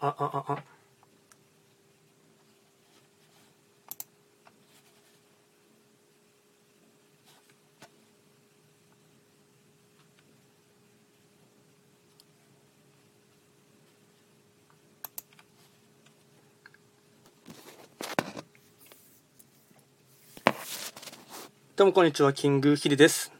あああどうもこんにちは、キングヒデです。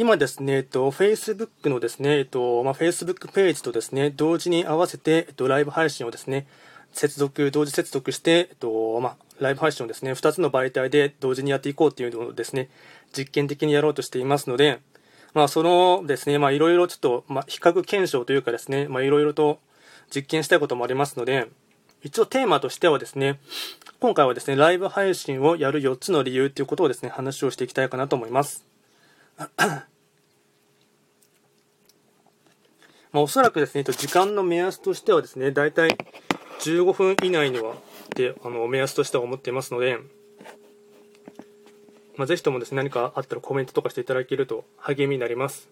今ですね、えっと、Facebook のですね、えっと、まあ、Facebook ページとですね、同時に合わせて、えっと、ライブ配信をですね、接続、同時接続して、えっと、まあ、ライブ配信をですね、2つの媒体で同時にやっていこうっていうのをですね、実験的にやろうとしていますので、まあ、そのですね、まあ、いろいろちょっと、まあ、比較検証というかですね、まあ、いろいろと実験したいこともありますので、一応テーマとしてはですね、今回はですね、ライブ配信をやる4つの理由ということをですね、話をしていきたいかなと思います。まあ、おそらくですね、時間の目安としてはですね、だいたい15分以内にはってあの目安としては思っていますので、まあ、ぜひともですね、何かあったらコメントとかしていただけると励みになります。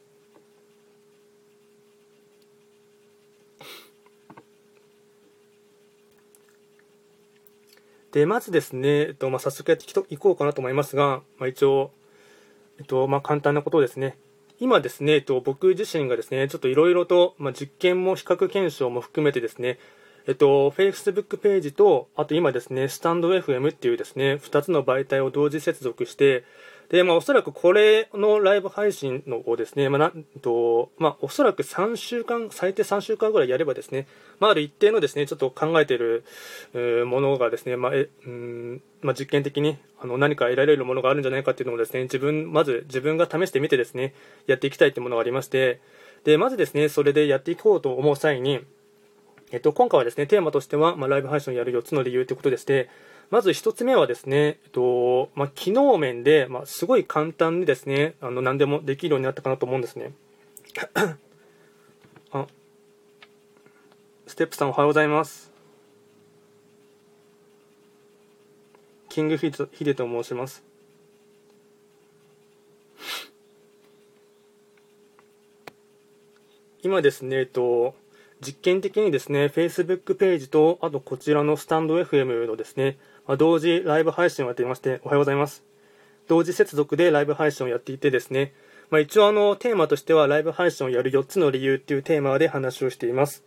で、まずですね、えっとまあ、早速やっていこうかなと思いますが、まあ、一応、えっとまあ、簡単なことですね。今ですね、えっと、僕自身がですね、ちょっといろいろと、まあ、実験も比較検証も含めてですね、えっと、Facebook ページと、あと今ですね、スタンド FM っていうですね、2つの媒体を同時接続して、で、まあ、おそらくこれのライブ配信のをですね、まあ、なんと、まあ、おそらく3週間、最低3週間ぐらいやればですね、まあ、ある一定のですね、ちょっと考えている、ものがですね、まあ、え、うん、まあ、実験的に、あの、何か得られるものがあるんじゃないかっていうのをですね、自分、まず自分が試してみてですね、やっていきたいってものがありまして、で、まずですね、それでやっていこうと思う際に、えっと、今回はですね、テーマとしては、まあ、ライブ配信をやる4つの理由ということでして、まず1つ目はですね、えっと、まあ、機能面で、まあ、すごい簡単にですね、あの、何でもできるようになったかなと思うんですね。あ、ステップさんおはようございます。キングヒデヒデと申します。今ですね、えっと、実験的にですね、Facebook ページと、あとこちらのスタンド FM のですね、ま、同時ライブ配信をやっていまして、おはようございます。同時接続でライブ配信をやっていてですね、まあ、一応あの、テーマとしてはライブ配信をやる4つの理由っていうテーマで話をしています。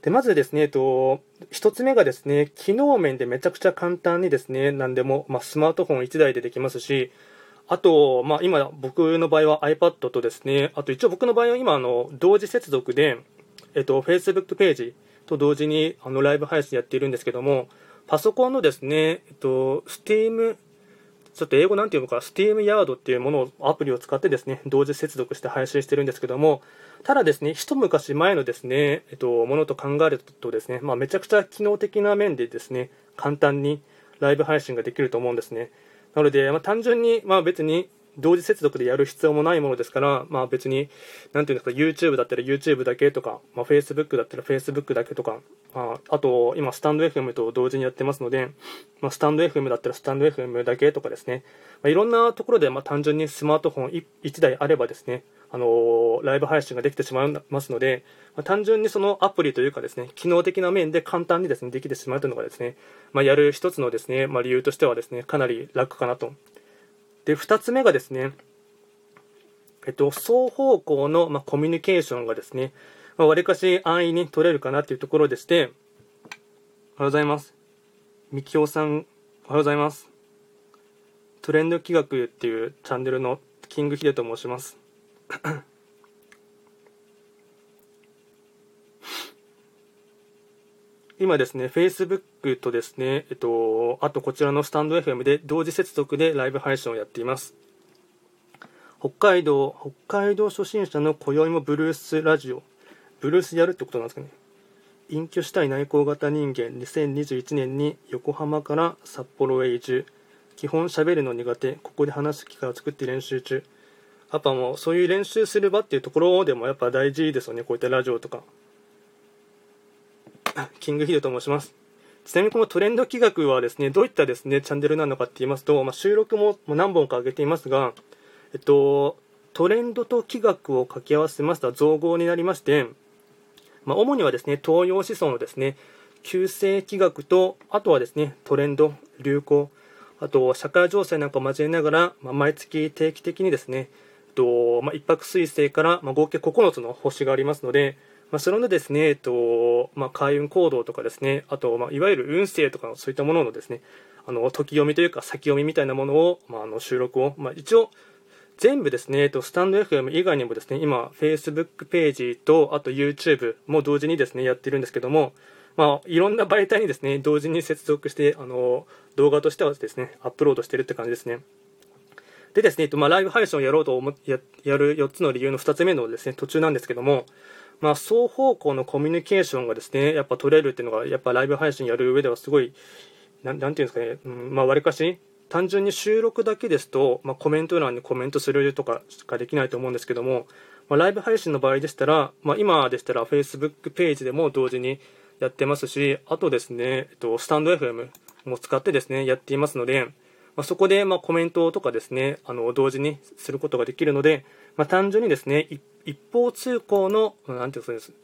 で、まずですね、えっと、1つ目がですね、機能面でめちゃくちゃ簡単にですね、何でも、まあ、スマートフォン1台でできますし、あと、まあ、今、僕の場合は iPad とですね、あと一応僕の場合は今、あの、同時接続で、えっと、Facebook ページと同時にあのライブ配信やっているんですけども、パソコンのですね、えっと、Steam、ちょっと英語なんていうのか、Steam Yard っていうものを、アプリを使ってですね、同時接続して配信してるんですけども、ただですね、一昔前のですね、えっと、ものと考えるとですね、まあ、めちゃくちゃ機能的な面でですね、簡単にライブ配信ができると思うんですね。なので、まあ、単純に、まあ、別に同時接続でやる必要もないものですから、まあ、別に、なんていうんですか、YouTube だったら YouTube だけとか、まあ、Facebook だったら Facebook だけとか、まあ、あと、今、スタンド FM と同時にやってますので、まあ、スタンド FM だったらスタンド FM だけとかですね、まあ、いろんなところで、まあ、単純にスマートフォン1台あればですね、あのーライブ配信ができてしまいますので、まあ、単純にそのアプリというかですね、機能的な面で簡単にですね、できてしまうというのがですね、まあ、やる一つのですね、まあ、理由としてはですね、かなり楽かなと。で、2つ目がですね、えっと、双方向の、まあ、コミュニケーションがですね、まあ、割かし安易に取れるかなというところでして、おはようございます。みきおさん、おはようございます。トレンド企画っていうチャンネルのキングヒデと申します。今ですね、Facebook とですね、えっと、あとこちらのスタンド FM で同時接続でライブ配信をやっています。北海道、北海道初心者の今宵もブルースラジオ。ブルースやるってことなんですかね。隠居したい内向型人間、2021年に横浜から札幌へ移住。基本喋るの苦手、ここで話す機会を作って練習中。やっぱもうそういう練習する場っていうところでもやっぱ大事ですよね、こういったラジオとか。キングヒデと申します。ちなみにこのトレンド企画はですね、どういったですね、チャンネルなのかって言いますと、まあ、収録も何本か上げていますが、えっと、トレンドと企画を掛け合わせました造語になりまして、まあ、主にはですね、東洋思想のですね、旧世紀学と、あとはですね、トレンド、流行、あと社会情勢なんかを交えながら、まあ、毎月定期的にですね、とまあ、一泊水星から、まあ、合計9つの星がありますので、まあ、それのですね、えっとまあ、開運行動とかですね、あと、まあ、いわゆる運勢とかのそういったもののですね、あの時読みというか先読みみたいなものを、まあ、あの収録を、まあ、一応全部ですね、えっと、スタンド FM 以外にもですね、今、Facebook ページと、あと YouTube も同時にですね、やってるんですけども、まあ、いろんな媒体にですね、同時に接続して、あの、動画としてはですね、アップロードしてるって感じですね。でですね、えっと、まあ、ライブ配信をやろうと思ややる4つの理由の2つ目のですね、途中なんですけども、まあ、双方向のコミュニケーションがですね、やっぱ取れるっていうのが、やっぱライブ配信やる上ではすごい、なんなんていうんですかね、うん、まあ、わりかし、単純に収録だけですと、まあ、コメント欄にコメントするとかしかできないと思うんですけども、まあ、ライブ配信の場合でしたら、まあ、今でしたら Facebook ページでも同時にやってますし、あとですね、えっと、スタンド FM も使ってですね、やっていますので、まあ、そこでまコメントとかですね、あの同時にすることができるので、ま、単純にですね、一一方通行の、なんていうんですか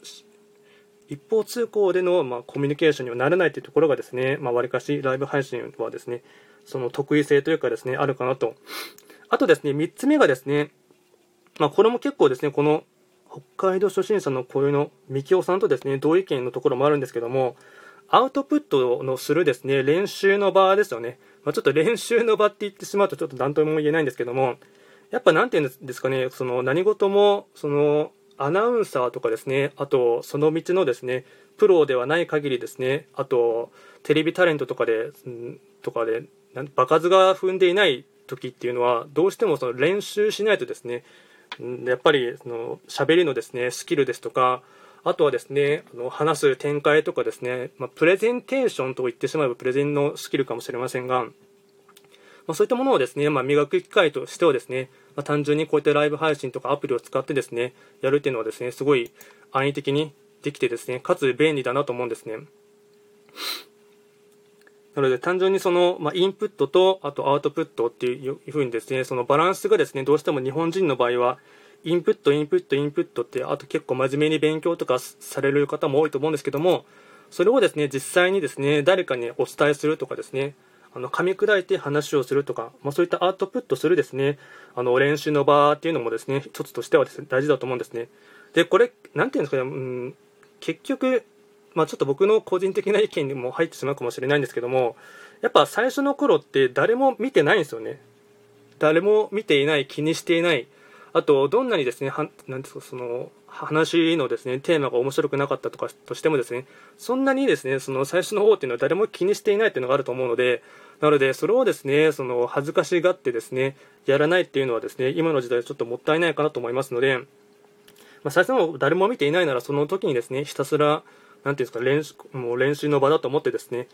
一方通行での、まあ、コミュニケーションにはならないというところがですね、まあ、わりかしライブ配信はですね、その得意性というかですね、あるかなと。あとですね、3つ目がですね、まあ、これも結構ですね、この北海道初心者のこういうの、みきおさんとですね、同意見のところもあるんですけども、アウトプットのするですね、練習の場ですよね。まあ、ちょっと練習の場って言ってしまうとちょっと何とも言えないんですけども、やっぱ何て言うんですかね、その何事も、そのアナウンサーとかですね、あとその道のですね、プロではない限りですね、あとテレビタレントとかで、とかで、場数が踏んでいない時っていうのは、どうしてもその練習しないとですね、やっぱりその喋りのですね、スキルですとか、あとはですね、あの話す展開とかですね、まあ、プレゼンテーションと言ってしまえばプレゼンのスキルかもしれませんが、まあ、そういったものをですね、まあ、磨く機会としてはですね、まあ、単純にこうやってライブ配信とかアプリを使ってですね、やるっていうのはですね、すごい安易的にできてですね、かつ便利だなと思うんですね。なので単純にその、まあ、インプットとあとアウトプットっていうふうにですね、そのバランスがですね、どうしても日本人の場合は、インプット、インプット、インプットって、あと結構真面目に勉強とかされる方も多いと思うんですけども、それをですね、実際にですね、誰かにお伝えするとかですね、あの噛み砕いて話をするとか、まあ、そういったアウトプットするですねあの練習の場っていうのもですね一つとしてはです、ね、大事だと思うんですね。でこれなんていうんですかね、うん、結局、まあ、ちょっと僕の個人的な意見にも入ってしまうかもしれないんですけどもやっぱ最初の頃って誰も見てないんですよね。誰も見ていない気にしていないあとどんなにですねはなんですかその話のですねテーマが面白くなかったとかとしてもですねそんなにですねその最初の方っていうのは誰も気にしていないっていうのがあると思うのでなのでそれをですねその恥ずかしがってですねやらないっていうのはですね今の時代ちょっともったいないかなと思いますので、まあ、最初の誰も見ていないならその時にですねひたすらなんていうんですか練習もう練習の場だと思ってですね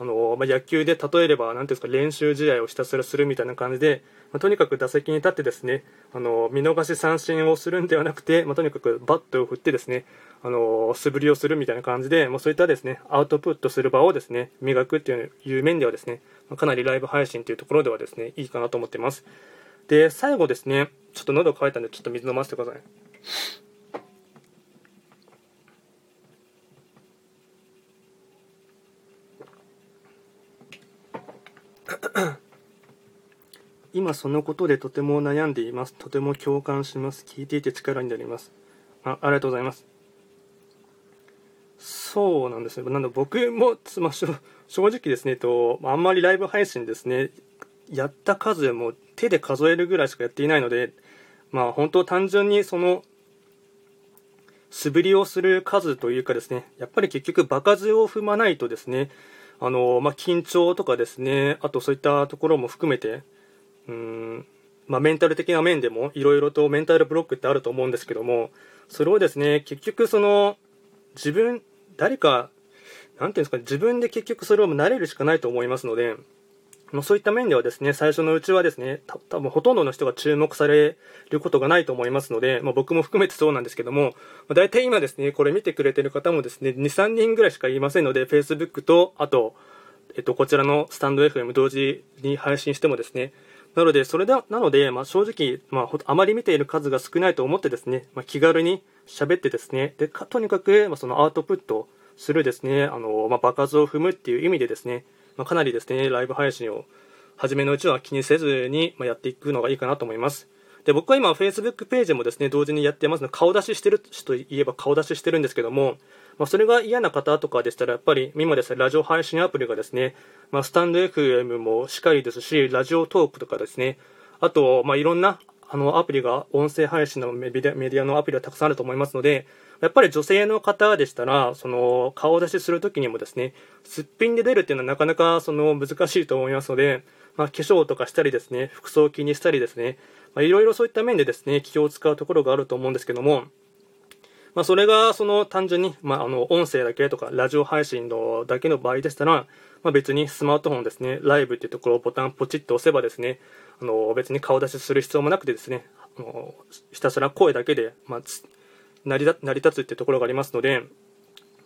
あの、まあ、野球で例えれば、なんていうんですか、練習試合をひたすらするみたいな感じで、まあ、とにかく打席に立ってですね、あの、見逃し三振をするんではなくて、まあ、とにかくバットを振ってですね、あの、素振りをするみたいな感じで、まあ、そういったですね、アウトプットする場をですね、磨くっていう面ではですね、まあ、かなりライブ配信というところではですね、いいかなと思ってます。で、最後ですね、ちょっと喉乾いたんで、ちょっと水飲ませてください。今そのことでとても悩んでいます。とても共感します。聞いていて力になります。あありがとうございます。そうなんですね。なんだ僕も、まあ、正直ですね、とあんまりライブ配信ですね、やった数も手で数えるぐらいしかやっていないので、まあ本当単純にその素振りをする数というかですね、やっぱり結局場数を踏まないとですね、あの、まあ、緊張とかですね、あとそういったところも含めて、うん、まあ、メンタル的な面でもいろいろとメンタルブロックってあると思うんですけども、それをですね、結局その、自分、誰か、なんていうんですか、自分で結局それを慣れるしかないと思いますので、もうそういった面ではですね、最初のうちはですね、た多分ほとんどの人が注目されることがないと思いますので、まあ、僕も含めてそうなんですけども、まあ、大体今ですね、これ見てくれてる方もですね、2、3人ぐらいしかいませんので、Facebook と、あと、えっと、こちらのスタンド FM 同時に配信してもですね、なので、それだなので、まあ、正直、まあ、あまり見ている数が少ないと思ってですね、まあ、気軽に喋ってですね、でとにかく、まあ、そのアウトプットするですね、あのまあ、爆発を踏むっていう意味でですね、まあ、かなりですね、ライブ配信を初めのうちは気にせずに、まやっていくのがいいかなと思います。で僕は今、Facebook ページもですね同時にやってますので、顔出ししてるといえば顔出ししてるんですけども、まあ、それが嫌な方とかでしたら、やっぱり今ですね、ラジオ配信アプリがですね、まあ、スタンド FM もしっかりですし、ラジオトークとかですね、あと、まあ、いろんなあのアプリが、音声配信のメディアのアプリがたくさんあると思いますので、やっぱり女性の方でしたら、その顔出しするときにもですね、すっぴんで出るっていうのはなかなかその難しいと思いますので、まあ、化粧とかしたりですね、服装を気にしたりですね、まあ、いろいろそういった面でですね、気を使うところがあると思うんですけども、まあ、それがその単純に、まあ、あの音声だけとかラジオ配信のだけの場合でしたら、まあ、別にスマートフォンですね、ライブっていうところをボタンポチッと押せばですね、あの別に顔出しする必要もなくてですね、あのひたすら声だけで、まあ、成り成り立つってところがありますので、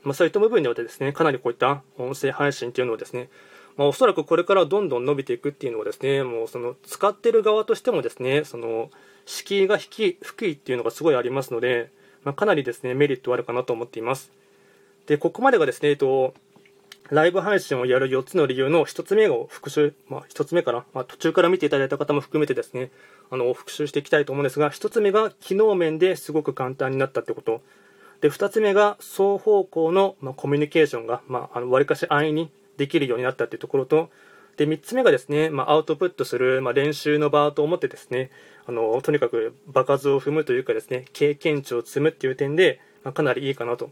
まあ、そういった部分においてですね、かなりこういった音声配信っていうのをですね、まあ、おそらくこれからどんどん伸びていくっていうのはですね、もうその使ってる側としてもですね、その敷居が低い低いっていうのがすごいありますので、まあ、かなりですね、メリットはあるかなと思っています。で、ここまでがですね、えっと、ライブ配信をやる4つの理由の1つ目を復習、まあ、1つ目から、まあ、途中から見ていただいた方も含めてですね、あの、復習していきたいと思うんですが、1つ目が機能面ですごく簡単になったってこと。で、2つ目が双方向の、まあ、コミュニケーションが、まあ、あの、割かし安易にできるようになったっていうところと、で、3つ目がですね、まあ、アウトプットする、まあ、練習の場と思ってですね、あの、とにかく場数を踏むというかですね、経験値を積むっていう点で、まあ、かなりいいかなと。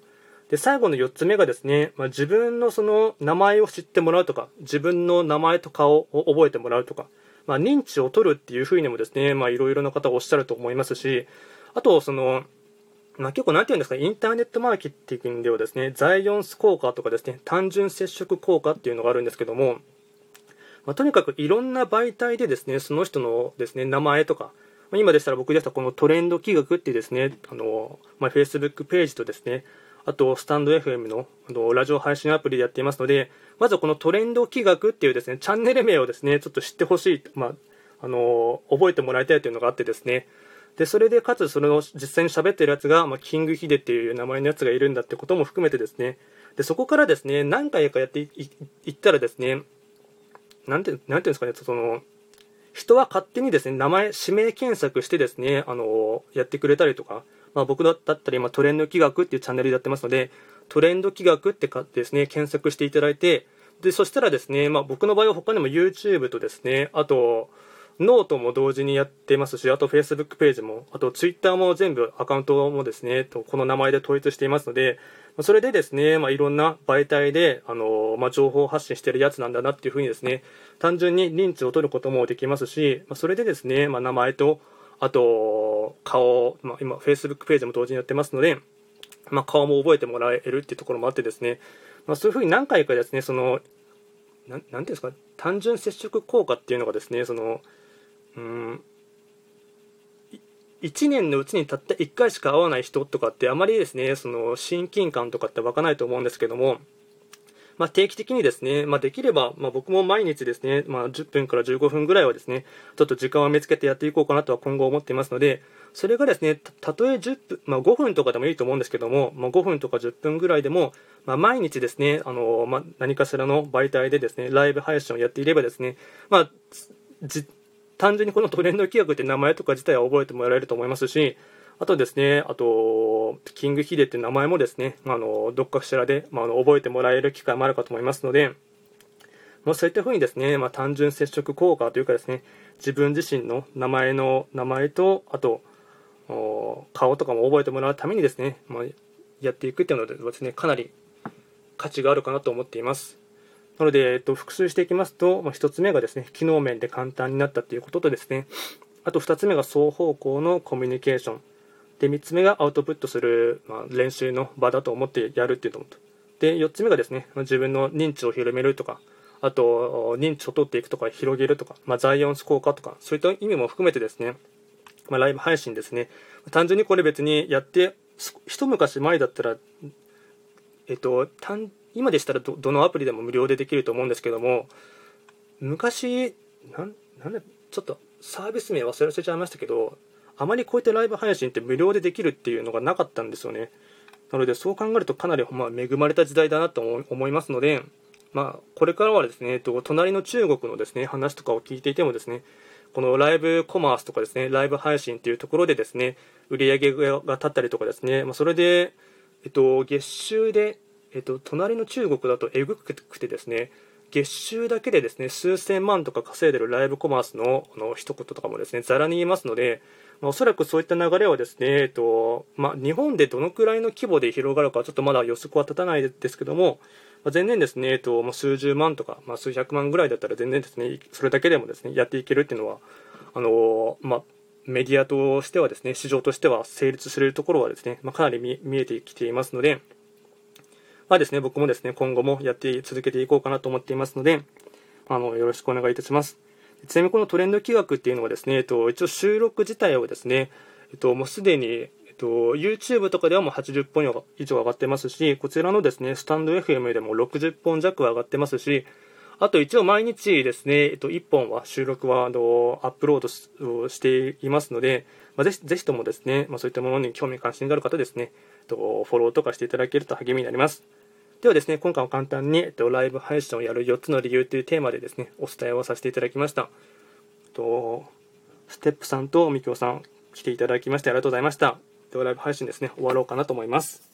で、最後の4つ目がですね、まあ、自分のその名前を知ってもらうとか、自分の名前と顔を覚えてもらうとか、まあ、認知を取るっていうふうにもですね、まあ、いろいろな方がおっしゃると思いますし、あと、その、まあ、結構なんていうんですか、インターネットマーケティングではですね、ザイオンス効果とかですね、単純接触効果っていうのがあるんですけども、まあ、とにかくいろんな媒体でですね、その人のですね、名前とか、今でしたら僕でしたらこのトレンド企画っていうですね、あの、まあ、Facebook ページとですね、あと、スタンド FM のあのラジオ配信アプリでやっていますので、まずこのトレンド企画っていうですね、チャンネル名をですね、ちょっと知ってほしい、まあ、あの、覚えてもらいたいというのがあってですね、で、それでかつその実際に喋ってるやつが、まあ、キングヒデっていう名前のやつがいるんだってことも含めてですね、で、そこからですね、何回かやっていったらですね、なんて、なんていうんですかね、その、人は勝手にですね、名前、指名検索してですね、あの、やってくれたりとか、まあ、僕だったりまトレンド気学っていうチャンネルでやってますので、トレンド気学ってかですね、検索していただいて、で、そしたらですね、まあ、僕の場合は他にも YouTube とですね、あと、ノートも同時にやってますし、あと Facebook ページも、あと Twitter も全部アカウントもですね、とこの名前で統一していますので、それでですね、まあ、いろんな媒体で、あのまあ、情報発信してるやつなんだなっていうふうにですね、単純に認知を取ることもできますし、まあ、それでですね、まあ、名前と、あと、顔、まあ、今 Facebook ページも同時にやってますので、まあ、顔も覚えてもらえるっていうところもあってですね、まあ、そういうふうに何回かですね、その、ななんていうんですか、単純接触効果っていうのがですね、その、うん。1年のうちにたった1回しか会わない人とかってあまりですねその親近感とかって湧かないと思うんですけども、まあ、定期的にですね、まあ、できれば、まあ、僕も毎日ですね、ま、10分から15分ぐらいはですねちょっと時間を見つけてやっていこうかなとは今後思っていますのでそれがですねたとえ10分、ま、5分とかでもいいと思うんですけども、ま、5分とか10分ぐらいでも、ま、毎日ですねあの、ま、何かしらの媒体でですねライブ配信をやっていればですね、まあ単純にこのトレンド企画って名前とか自体は覚えてもらえると思いますし、あとですね、あと、キングヒデって名前もですね、あの、どっかしらで、まあ、の覚えてもらえる機会もあるかと思いますので、まあ、そういったふうにですね、まあ、単純接触効果というかですね、自分自身の名前の名前と、あと、顔とかも覚えてもらうためにですね、まあ、やっていくっていうのでですね、かなり価値があるかなと思っています。なので、えっと、復習していきますと、まあ、1つ目がですね、機能面で簡単になったということとですね、あと2つ目が双方向のコミュニケーション。で、3つ目がアウトプットする、まあ、練習の場だと思ってやるっていうのと。で、4つ目がですね、自分の認知を広めるとか、あと、認知を取っていくとか、広げるとか、まあ、ザイオンス効果とか、そういった意味も含めてですね、まあ、ライブ配信ですね。単純にこれ別にやって、一昔前だったら、えっと、単今でしたらどのアプリでも無料でできると思うんですけども昔なんなんちょっとサービス名忘れちゃいましたけどあまりこういったライブ配信って無料でできるっていうのがなかったんですよね。なのでそう考えるとかなり、まあ、恵まれた時代だなと思いますので、まあ、これからはですね、えっと、隣の中国のですね話とかを聞いていてもですねこのライブコマースとかですねライブ配信というところでですね売り上げが立ったりとかですね、まあ、それで、えっと、月収で、えっと、隣の中国だとえぐくてですね月収だけでですね数千万とか稼いでるライブコマースのの一言とかもですねざらに言いますので、まあ、おそらくそういった流れはですね、えっとまあ、日本でどのくらいの規模で広がるかちょっとまだ予測は立たないですけども、まあ、全然ですね、えっとまあ、数十万とか、まあ、数百万ぐらいだったら全然ですねそれだけでもですねやっていけるっていうのはあのまあメディアとしてはですね市場としては成立するところはですね、まあ、かなり見えてきていますので、はですね、僕もですね、今後もやって続けていこうかなと思っていますので、あの、よろしくお願いいたします。ちなみにこのトレンド企画っていうのはですね、えっと、一応収録自体をですね、えっと、もうすでに、えっと、YouTube とかではもう80本以上上がってますし、こちらのですね、スタンド FM でも60本弱上がってますし、あと一応毎日ですね、えっと、1本は収録はあのアップロードしていますので、まあ、ぜひぜひともですね、まあ、そういったものに興味関心がある方ですね、えっとフォローとかしていただけると励みになります。ではですね、今回は簡単に、えっと、ライブ配信をやる4つの理由というテーマでですね、お伝えをさせていただきました。とステップさんとみきょうさん来ていただきましてありがとうございました。ではライブ配信ですね、終わろうかなと思います。